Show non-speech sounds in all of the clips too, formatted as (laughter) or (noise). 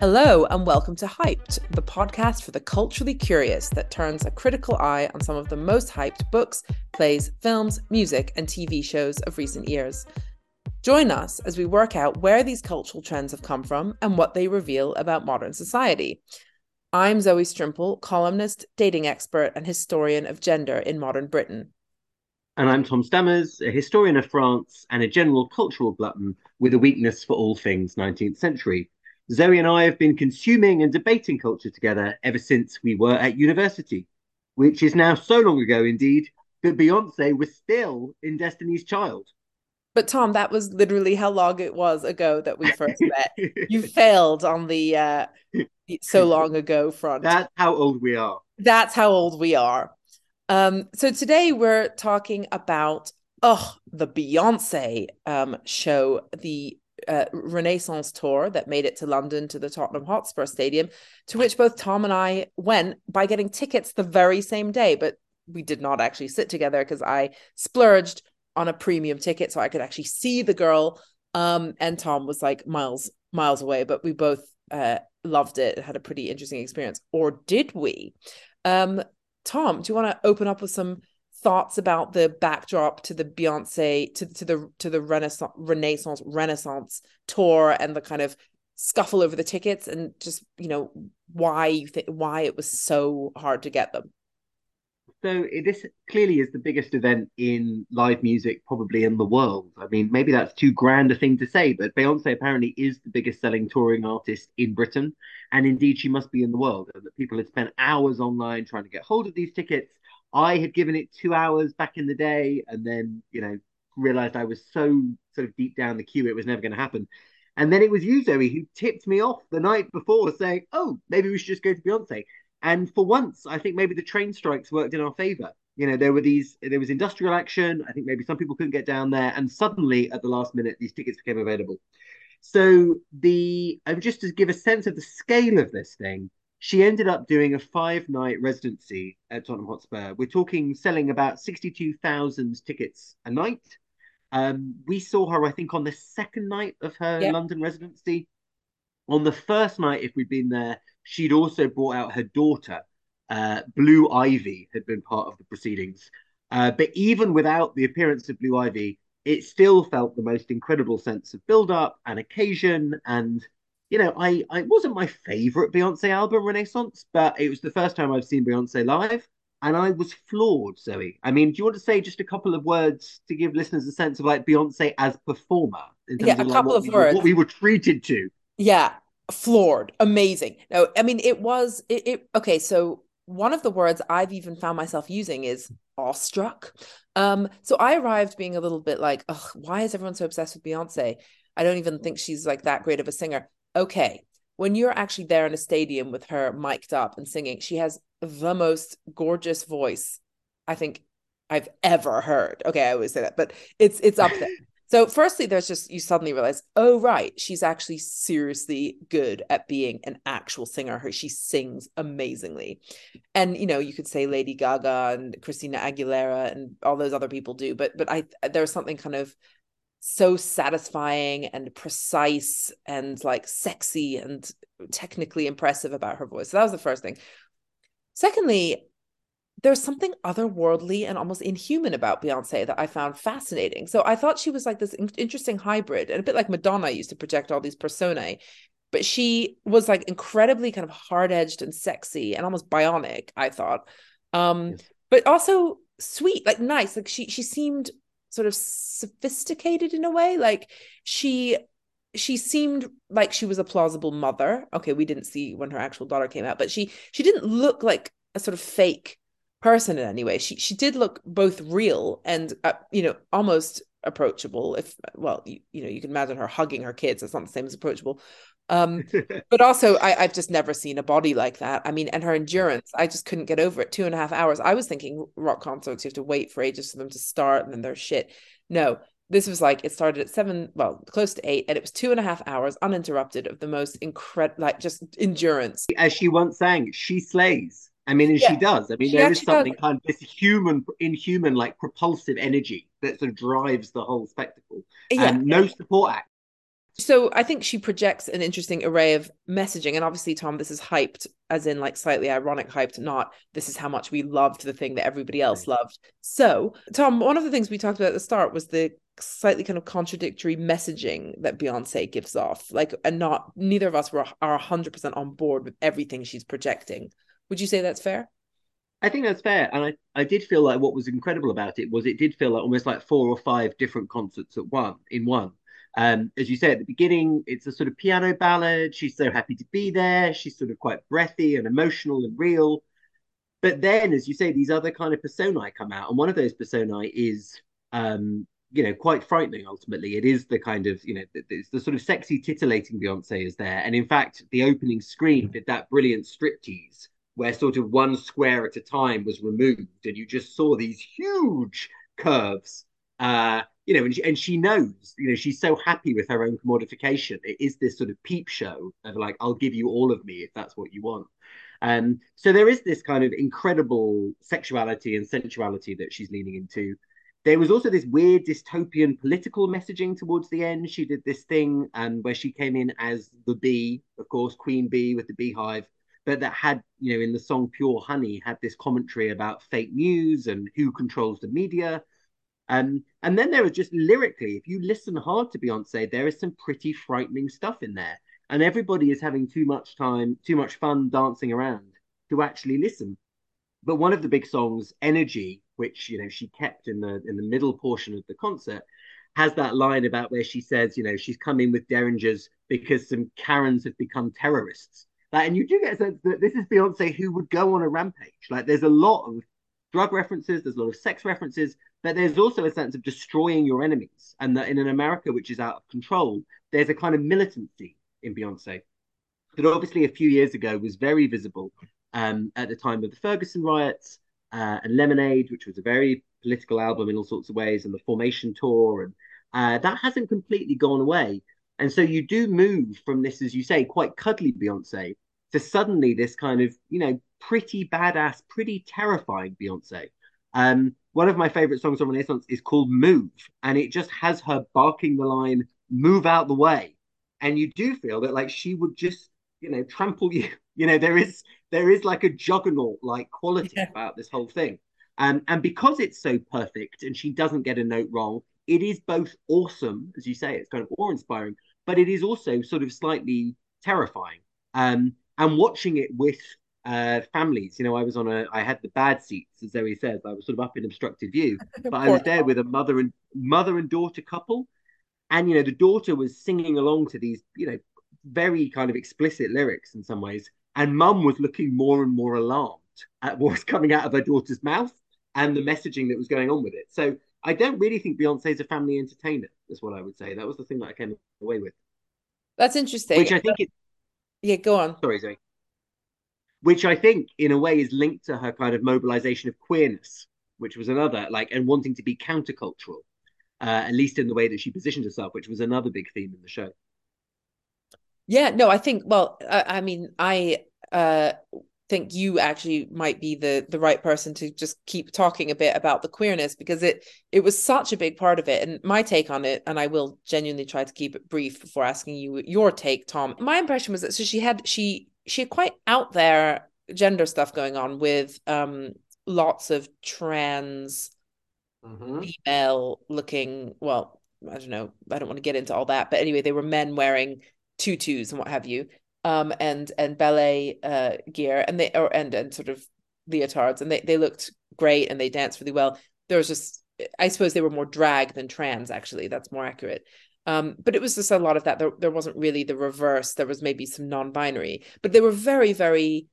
Hello, and welcome to Hyped, the podcast for the culturally curious that turns a critical eye on some of the most hyped books, plays, films, music, and TV shows of recent years. Join us as we work out where these cultural trends have come from and what they reveal about modern society. I'm Zoe Strimpel, columnist, dating expert, and historian of gender in modern Britain. And I'm Tom Stammers, a historian of France and a general cultural glutton with a weakness for all things 19th century. Zoe and I have been consuming and debating culture together ever since we were at university, which is now so long ago indeed that Beyonce was still in Destiny's Child. But Tom, that was literally how long it was ago that we first (laughs) met. you failed on the uh, so (laughs) long ago front. That's how old we are. That's how old we are. Um, so today we're talking about oh the Beyonce um, show, the uh, Renaissance tour that made it to London to the Tottenham Hotspur Stadium, to which both Tom and I went by getting tickets the very same day, but we did not actually sit together because I splurged on a premium ticket so I could actually see the girl. Um, and Tom was like miles miles away, but we both uh, loved it. Had a pretty interesting experience, or did we? Um, Tom, do you want to open up with some thoughts about the backdrop to the Beyonce to to the to the Renaissance Renaissance Renaissance tour and the kind of scuffle over the tickets and just you know why you think why it was so hard to get them. So this clearly is the biggest event in live music probably in the world. I mean, maybe that's too grand a thing to say, but Beyonce apparently is the biggest selling touring artist in Britain, and indeed she must be in the world. That people had spent hours online trying to get hold of these tickets I had given it two hours back in the day, and then you know realized I was so sort of deep down the queue it was never going to happen. And then it was you, Zoe, who tipped me off the night before, saying, "Oh, maybe we should just go to Beyonce." And for once, I think maybe the train strikes worked in our favor. You know, there were these, there was industrial action. I think maybe some people couldn't get down there, and suddenly at the last minute, these tickets became available. So the, um, just to give a sense of the scale of this thing, she ended up doing a five night residency at Tottenham Hotspur. We're talking selling about 62,000 tickets a night. Um, we saw her, I think, on the second night of her. London residency. On the first night, if we'd been there, she'd also brought out her daughter. Uh, Blue Ivy had been part of the proceedings. Uh, but even without the appearance of Blue Ivy, it still felt the most incredible sense of build up and occasion and you know, I, I wasn't my favorite Beyonce album, Renaissance, but it was the first time I've seen Beyonce live, and I was floored, Zoe. I mean, do you want to say just a couple of words to give listeners a sense of like Beyonce as performer? yeah, a of, couple of we, words. What we were treated to. Yeah, floored, amazing. No, I mean, it was it, it. Okay, so one of the words I've even found myself using is awestruck. Um, so I arrived being a little bit like, oh, why is everyone so obsessed with Beyonce? I don't even think she's like that great of a singer okay, when you're actually there in a stadium with her mic'd up and singing, she has the most gorgeous voice I think I've ever heard. Okay, I always say that, but it's it's up there. (laughs) So, firstly, there's just you suddenly realize, oh right, she's actually seriously good at being an actual singer. Her she sings amazingly, and you know you could say Lady Gaga and Christina Aguilera and all those other people do, but but I there's something kind of so satisfying and precise and like sexy and technically impressive about her voice. So that was the first thing. Secondly, there's something otherworldly and almost inhuman about Beyonce that I found fascinating. So I thought she was like this interesting hybrid and a bit like Madonna used to project all these personae, but she was like incredibly kind of hard-edged and sexy and almost bionic, I thought. Um, yes. but also sweet, like nice. Like she she seemed sort of sophisticated in a way like she she seemed like she was a plausible mother. Okay we didn't see when her actual daughter came out but she she didn't look like a sort of fake person in any way. She she did look both real and uh, you know almost approachable if well you, you know you can imagine her hugging her kids. It's not the same as approachable um, (laughs) but also, I, have just never seen a body like that. I mean, and her endurance, I just couldn't get over it. Two and a half hours. I was thinking rock concerts, you have to wait for ages for them to start and then they're shit. No, this was like it started at seven, well, close to eight, and it was two and a half hours uninterrupted of the most incredible, like just endurance. As she once sang, she slays. I mean, and yeah. she does. I mean, she there is something does. kind of this human, inhuman, like propulsive energy that sort of drives the whole spectacle. Yeah. And no support act So I think she projects an interesting array of messaging. And obviously, Tom, this is hyped, as in like slightly ironic hyped, not this is how much we loved the thing that everybody else loved. So, Tom, one of the things we talked about at the start was the slightly kind of contradictory messaging that Beyonce gives off. Like, and not neither of us were are 100% on board with everything she's projecting. Would you say that's fair? I think that's fair. And I, I did feel like what was incredible about it was it did feel like almost like four or five different concerts at one in one. Um, as you say at the beginning, it's a sort of piano ballad. She's so happy to be there. She's sort of quite breathy and emotional and real. But then, as you say, these other kind of personae come out, and one of those personae is, um, you know, quite frightening. Ultimately, it is the kind of, you know, it's the sort of sexy, titillating Beyonce is there, and in fact, the opening screen did that brilliant striptease where sort of one square at a time was removed, and you just saw these huge curves. Uh, you know, and she, and she knows, you know, she's so happy with her own commodification. It is this sort of peep show of like, I'll give you all of me if that's what you want. Um, so there is this kind of incredible sexuality and sensuality that she's leaning into. There was also this weird dystopian political messaging towards the end. She did this thing um, where she came in as the bee, of course, Queen Bee with the beehive, but that had, you know, in the song Pure Honey, had this commentary about fake news and who controls the media um, and then there was just lyrically, if you listen hard to Beyonce, there is some pretty frightening stuff in there. And everybody is having too much time, too much fun dancing around to actually listen. But one of the big songs, Energy, which you know she kept in the in the middle portion of the concert, has that line about where she says, you know, she's come in with derringers because some Karens have become terrorists. Like, and you do get a sense that this is Beyonce who would go on a rampage. Like there's a lot of drug references, there's a lot of sex references, but there's also a sense of destroying your enemies. And that in an America which is out of control, there's a kind of militancy in Beyonce that obviously a few years ago was very visible um, at the time of the Ferguson riots uh, and Lemonade, which was a very political album in all sorts of ways, and the Formation tour. And uh, that hasn't completely gone away. And so you do move from this, as you say, quite cuddly Beyonce to suddenly this kind of, you know, pretty badass, pretty terrifying Beyonce. Um, one of my favorite songs on Renaissance is called Move, and it just has her barking the line, move out the way. And you do feel that like she would just, you know, trample (laughs) you. You know, there is there is like a juggernaut like quality yeah. about this whole thing. Um, and because it's so perfect and she doesn't get a note wrong, it is both awesome, as you say, it's kind of awe-inspiring, but it is also sort of slightly terrifying. Um, and watching it with uh, families. You know, I was on a, I had the bad seats, as Zoe says. I was sort of up in obstructed view, (laughs) but I was there with a mother and mother and daughter couple, and you know, the daughter was singing along to these, you know, very kind of explicit lyrics in some ways, and mum was looking more and more alarmed at what was coming out of her daughter's mouth and the messaging that was going on with it. So I don't really think Beyonce is a family entertainer. Is what I would say. That was the thing that I came away with. That's interesting. Which I think it. Yeah, go on. Sorry, Zoe which I think in a way is linked to her kind of mobilization of queerness, which was another like and wanting to be countercultural, uh, at least in the way that she positioned herself, which was another big theme in the show. Yeah, no, I think well, I, I mean, I uh think you actually might be the the right person to just keep talking a bit about the queerness because it it was such a big part of it and my take on it and I will genuinely try to keep it brief before asking you your take Tom my impression was that so she had she she had quite out there gender stuff going on with um lots of trans mm-hmm. female looking well i don't know i don't want to get into all that but anyway they were men wearing tutus and what have you um and and ballet uh gear and they or and and sort of leotards and they they looked great and they danced really well there was just i suppose they were more drag than trans actually that's more accurate um, but it was just a lot of that. There, there wasn't really the reverse. There was maybe some non-binary, but they were very, very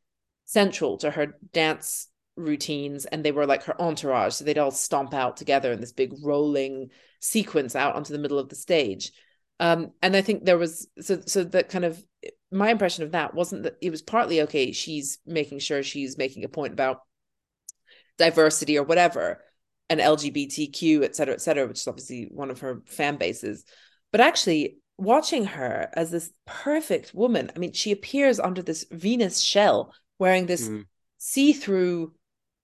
central to her dance routines, and they were like her entourage. So they'd all stomp out together in this big rolling sequence out onto the middle of the stage. Um, and I think there was so so that kind of my impression of that wasn't that it was partly okay. She's making sure she's making a point about diversity or whatever, and LGBTQ, et cetera, et cetera, which is obviously one of her fan bases. But actually, watching her as this perfect woman, I mean, she appears under this Venus shell wearing this mm. see through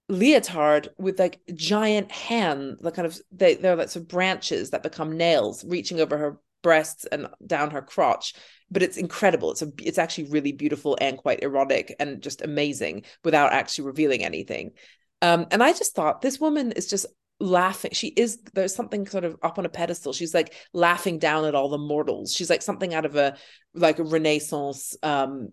leotard with like giant hands, the kind of they, they're like sort of branches that become nails reaching over her breasts and down her crotch. But it's incredible. It's a it's actually really beautiful and quite erotic and just amazing without actually revealing anything. Um and i just thought this woman is just laughing she is there's something sort of up on a pedestal she's like laughing down at all the mortals she's like something out of a like a renaissance um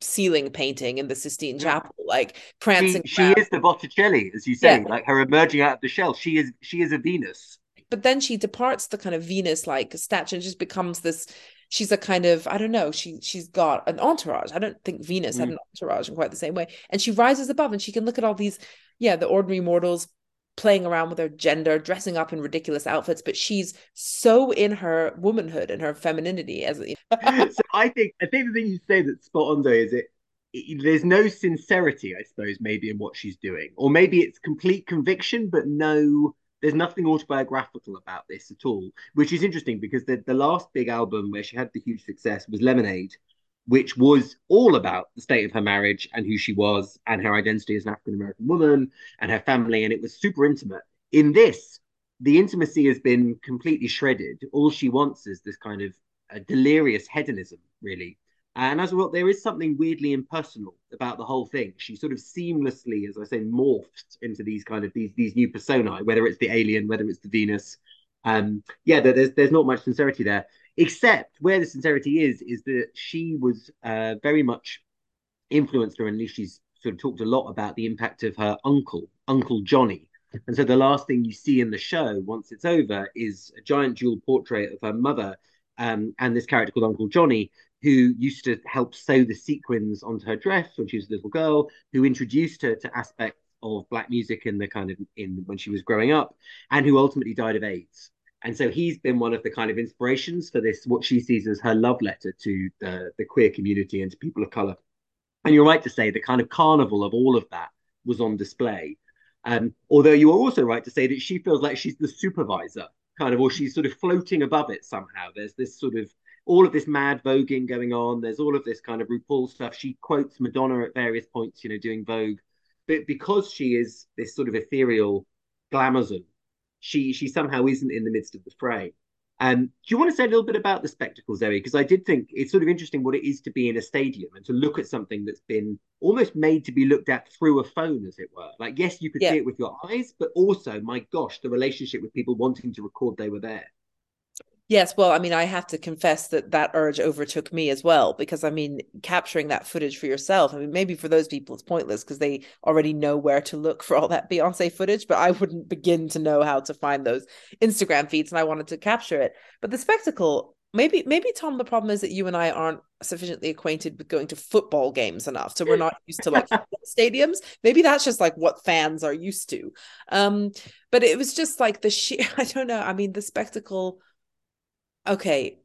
ceiling painting in the Sistine Chapel, like prancing. She, she is the Botticelli, as you say, yeah. like her emerging out of the shell. She is she is a Venus. But then she departs the kind of Venus like statue and just becomes this. She's a kind of I don't know. She she's got an entourage. I don't think Venus mm. had an entourage in quite the same way. And she rises above and she can look at all these, yeah, the ordinary mortals playing around with her gender, dressing up in ridiculous outfits, but she's so in her womanhood and her femininity as (laughs) so I think I think the thing you say that's spot on though is it, it, there's no sincerity, I suppose, maybe in what she's doing. Or maybe it's complete conviction, but no there's nothing autobiographical about this at all, which is interesting because the, the last big album where she had the huge success was Lemonade, which was all about the state of her marriage and who she was and her identity as an African American woman and her family. And it was super intimate. In this, the intimacy has been completely shredded. All she wants is this kind of delirious hedonism, really. And as well, there is something weirdly impersonal about the whole thing. She sort of seamlessly, as I say, morphed into these kind of these these new personae, whether it's the alien, whether it's the Venus. Um, yeah, there's there's not much sincerity there except where the sincerity is is that she was uh, very much influenced and at least she's sort of talked a lot about the impact of her uncle uncle johnny. And so the last thing you see in the show once it's over is a giant jewel portrait of her mother um, and this character called uncle johnny who used to help sew the sequins onto her dress when she was a little girl who introduced her to aspects of black music in the kind of in when she was growing up and who ultimately died of aids and so he's been one of the kind of inspirations for this, what she sees as her love letter to the, the queer community and to people of color. And you're right to say the kind of carnival of all of that was on display. Um, although you are also right to say that she feels like she's the supervisor, kind of, or she's sort of floating above it somehow. There's this sort of all of this mad voguing going on. There's all of this kind of RuPaul stuff. She quotes Madonna at various points, you know, doing Vogue. But because she is this sort of ethereal glamazon she she somehow isn't in the midst of the fray. Um, do you want to say a little bit about the spectacle, Zoe? Because I did think it's sort of interesting what it is to be in a stadium and to look at something that's been almost made to be looked at through a phone, as it were. Like, yes, you could yeah. see it with your eyes, but also, my gosh, the relationship with people wanting to record they were there. Yes, well, I mean, I have to confess that that urge overtook me as well because I mean, capturing that footage for yourself. I mean, maybe for those people it's pointless because they already know where to look for all that Beyonce footage, but I wouldn't begin to know how to find those Instagram feeds and I wanted to capture it. But the spectacle, maybe maybe Tom the problem is that you and I aren't sufficiently acquainted with going to football games enough. So we're not (laughs) used to like stadiums. Maybe that's just like what fans are used to. Um, but it was just like the sheer (laughs) I don't know, I mean, the spectacle okay,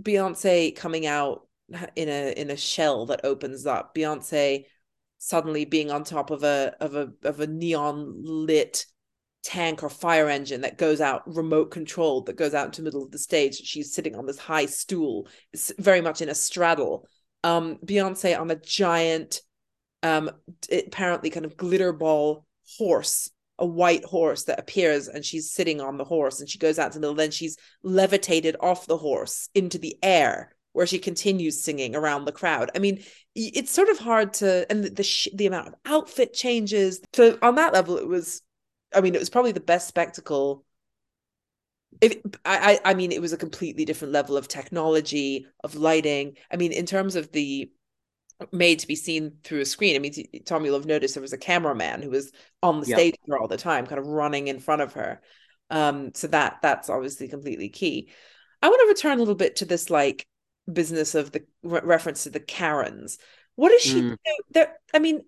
Beyonce coming out in a in a shell that opens up, Beyonce suddenly being on top of a of a of a neon lit tank or fire engine that goes out remote controlled that goes out into the middle of the stage she's sitting on this high stool very much in a straddle. Um beyonce on a giant um apparently kind of glitter ball horse a white horse that appears and she's sitting on the horse and she goes out to the then she's levitated off the horse into the air where she continues singing around the crowd. I mean it's sort of hard to and the the, the amount of outfit changes. So on that level it was i mean it was probably the best spectacle. If I, I mean it was a completely different level of technology of lighting. I mean in terms of the made to be seen through a screen. I mean, Tom, you'll have noticed there was a cameraman who was on the stage all the time, kind of running in front of her. Um, so that that's obviously completely key. I want to return a little bit to this like business of the re- reference to the Karens. What does she mm. There, I mean,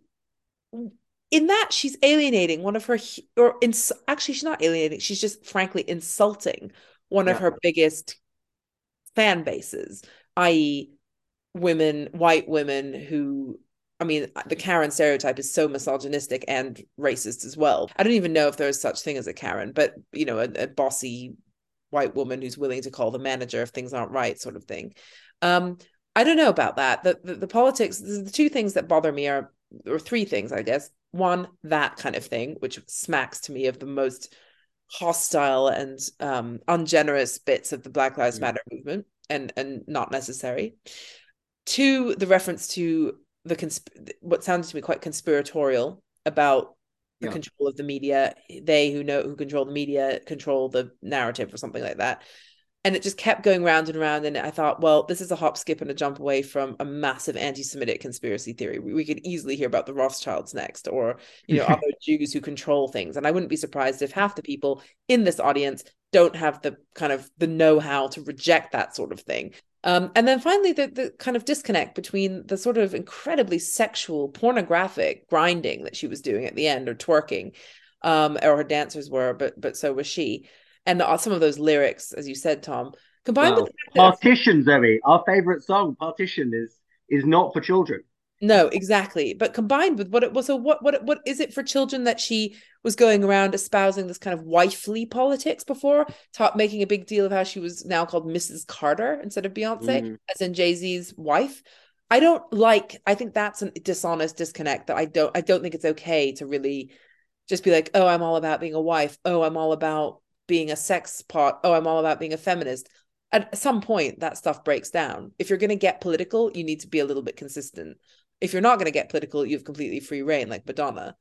in that she's alienating one of her, or in, actually she's not alienating. She's just frankly insulting one yeah. of her biggest fan bases, i.e., women, white women who I mean, the Karen stereotype is so misogynistic and racist as well. I don't even know if there is such thing as a Karen, but you know, a, a bossy white woman who's willing to call the manager if things aren't right, sort of thing. Um, I don't know about that. The, the, the politics. The two things that bother me are, or three things, I guess. One, that kind of thing, which smacks to me of the most hostile and um, ungenerous bits of the Black Lives Mm. Matter movement and and not necessary. Two, the reference to the consp- what sounded to me quite conspiratorial about the Yeah. control of the media. They who know who control the media control the narrative or something like that. And it just kept going round and round. And I thought, well, this is a hop, skip, and a jump away from a massive anti-Semitic conspiracy theory. We, we could easily hear about the Rothschilds next, or you know, other (laughs) Jews who control things. And I wouldn't be surprised if half the people in this audience don't have the kind of the know-how to reject that sort of thing. Um, and then finally, the the kind of disconnect between the sort of incredibly sexual, pornographic grinding that she was doing at the end, or twerking, um, or her dancers were, but but so was she, and the, some of those lyrics, as you said, Tom, combined Well, with the fact that- Partition, Zoe, our favorite song, Partition, is is not for children. No, exactly. But combined with what it was, so what what what is it for children that she was going around espousing this kind of wifely politics before, ta- making a big deal of how she was now called Mrs. Carter instead of Beyonce, Mm. as in Jay Z's wife. I don't like. I think that's a dishonest disconnect that I don't. I don't think it's okay to really just be like, oh, I'm all about being a wife. Oh, I'm all about being a sex pot. Oh, I'm all about being a feminist. At some point, that stuff breaks down. If you're going to get political, you need to be a little bit consistent if you're not going to get political, you have completely free rein, like Madonna.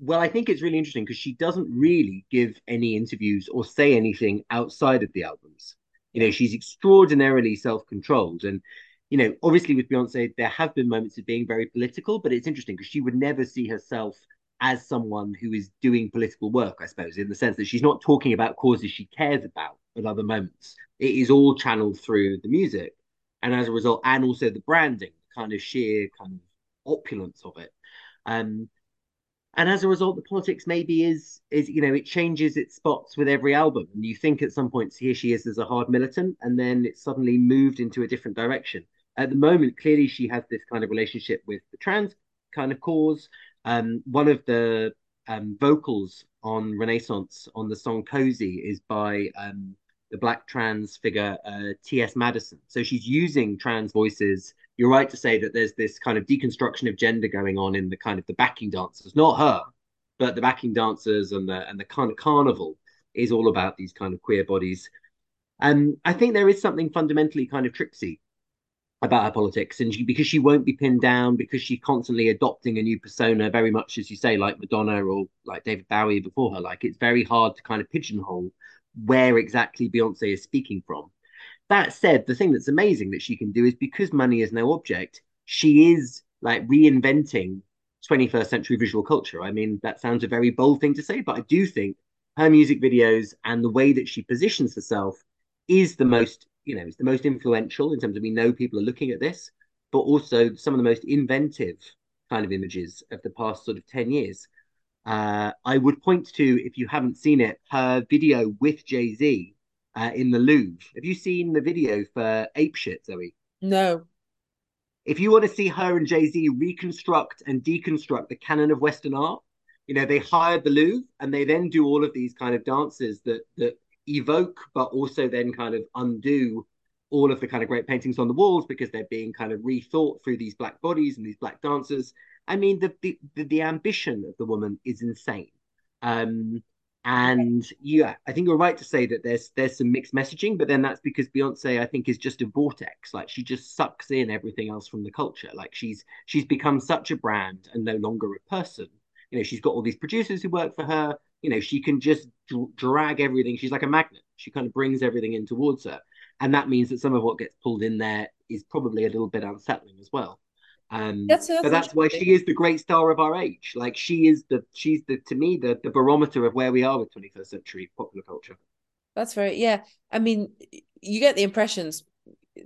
Well, I think it's really interesting because she doesn't really give any interviews or say anything outside of the albums. You know, she's extraordinarily self-controlled. And, you know, obviously with Beyonce, there have been moments of being very political, but it's interesting because she would never see herself as someone who is doing political work, I suppose, in the sense that she's not talking about causes she cares about at other moments. It is all channeled through the music. And as a result, and also the branding, kind of sheer kind of opulence of it. Um, and as a result, the politics maybe is is you know it changes its spots with every album, and you think at some points here she is as a hard militant, and then it's suddenly moved into a different direction. At the moment, clearly she has this kind of relationship with the trans kind of cause. Um, one of the um, vocals on Renaissance on the song "Cozy" is by um, the black trans figure uh, T.S. Madison. So she's using trans voices you're right to say that there's this kind of deconstruction of gender going on in the kind of the backing dancers, not her, but the backing dancers and the and the kind of carnival is all about these kind of queer bodies. And I think there is something fundamentally kind of tricksy about her politics, and she, because she won't be pinned down, because she's constantly adopting a new persona, very much as you say, like Madonna or like David Bowie before her. Like it's very hard to kind of pigeonhole where exactly Beyonce is speaking from. That said, the thing that's amazing that she can do is because money is no object, she is like reinventing 21st century visual culture. I mean, that sounds a very bold thing to say, but I do think her music videos and the way that she positions herself is the most, you know, is the most influential in terms of we know people are looking at this, but also some of the most inventive kind of images of the past sort of 10 years. Uh, I would point to, if you haven't seen it, her video with Jay Z uh, in the Louvre. Have you seen the video for Ape Shit, Zoe? No. If you want to see her and Jay Z reconstruct and deconstruct the canon of Western art, you know they hired the Louvre and they then do all of these kind of dances that that evoke, but also then kind of undo all of the kind of great paintings on the walls because they're being kind of rethought through these black bodies and these black dancers. I mean, the the the, the ambition of the woman is insane. Um, and yeah, I think you're right to say that there's there's some mixed messaging, but then that's because Beyonce, I think, is just a vortex. Like she just sucks in everything else from the culture. Like she's she's become such a brand and no longer a person. You know, she's got all these producers who work for her. You know, she can just dr- drag everything. She's like a magnet. She kind of brings everything in towards her, and that means that some of what gets pulled in there is probably a little bit unsettling as well. Um, That's- that's why she is the great star of our age. Like she is the she's the to me the the barometer of where we are with 21st century popular culture. That's very yeah. I mean, you get the impressions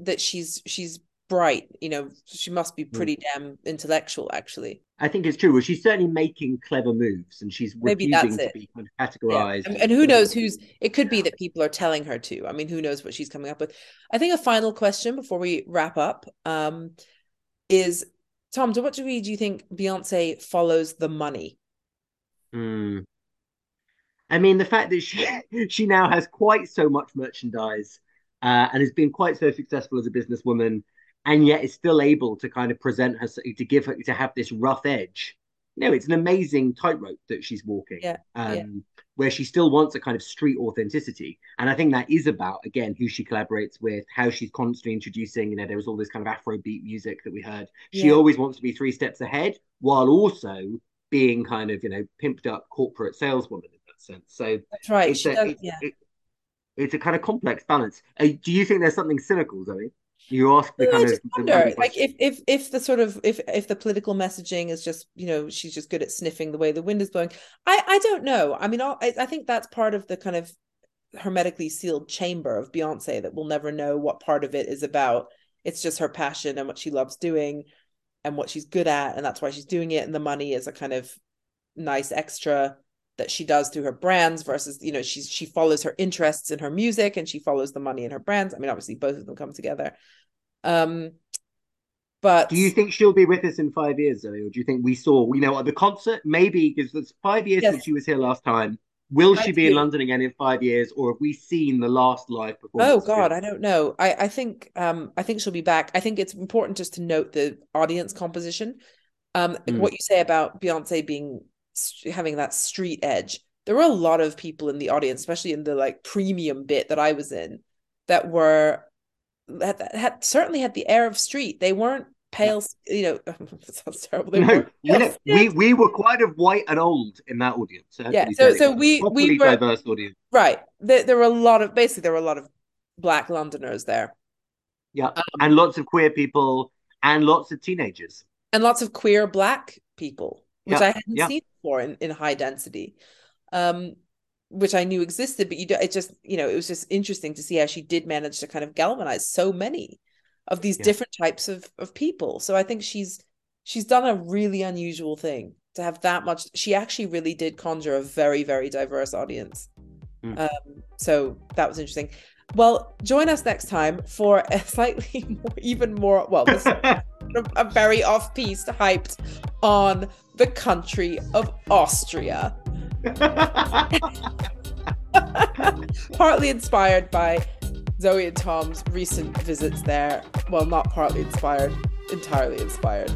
that she's she's bright. You know, she must be pretty damn intellectual, actually. I think it's true. Well, she's certainly making clever moves, and she's Maybe refusing that's to be kind of Yeah. categorized. And, and who knows who's it could be that people are telling her to. I mean, who knows what she's coming up with. I think a final question before we wrap up um is Tom, to what degree do you think Beyonce follows the money? Hmm. I mean, the fact that she (laughs) she now has quite so much merchandise uh, and has been quite so successful as a businesswoman, and yet is still able to kind of present her to give her to have this rough edge. Know, it's an amazing tightrope that she's walking. Yeah, Um, yeah. where she still wants a kind of street authenticity. And I think that is about, again, who she collaborates with, how she's constantly introducing, you know, there was all this kind of Afrobeat music that we heard. She yeah. always wants to be three steps ahead while also being kind of, you know, pimped up corporate saleswoman in that sense. So that's right. It's, a, it, yeah. it, it's a kind of complex balance. Uh, do you think there's something cynical, Zoe? You ask the kind of wonder, like if if if the sort of if if the political messaging is just you know she's just good at sniffing the way the wind is blowing. I i don't know. I mean i i think that's part of the kind of hermetically sealed chamber of beyonce that we'll never know what part of it is about. It's just her passion and what she loves doing and what she's good at and that's why she's doing it and the money is a kind of nice extra that she does through her brands versus you know she's she follows her interests in her music and she follows the money in her brands. I mean obviously both of them come together. Um but do you think she'll be with us in five years Zoe, or do you think we saw you know at the concert maybe because it's five years yes. since she was here last time. Will I she be do. in london again in five years? Or have we seen the last live performance oh god i don't know. I i think um i think she'll be back. I think it's important just to note the audience composition. Um mm. what you say about beyonce being having that street edge. There were a lot of people in the audience, especially in the like premium bit that I was in, that were that, had certainly had the air of street. They weren't pale, you know. (laughs) sounds terrible. They no, we, we we were quite of white and old in that audience. Yeah, so so we we were diverse audience. Right. There, there were a lot of basically there were a lot of black Londoners there. Yeah, um, and lots of queer people and lots of teenagers and lots of queer black people, which yeah, I hadn't yeah. seen before in, in high density um which i knew existed but you do it just you know it was just interesting to see how she did manage to kind of galvanize so many of these yeah. different types of of people so i think she's she's done a really unusual thing to have that much she actually really did conjure a very very diverse audience mm. um so that was interesting well join us next time for a (laughs) slightly (laughs) more even more well this (laughs) a very off piece hyped on the country of Austria. (laughs) partly inspired by Zoe and Tom's recent visits there. Well, not partly inspired, entirely inspired.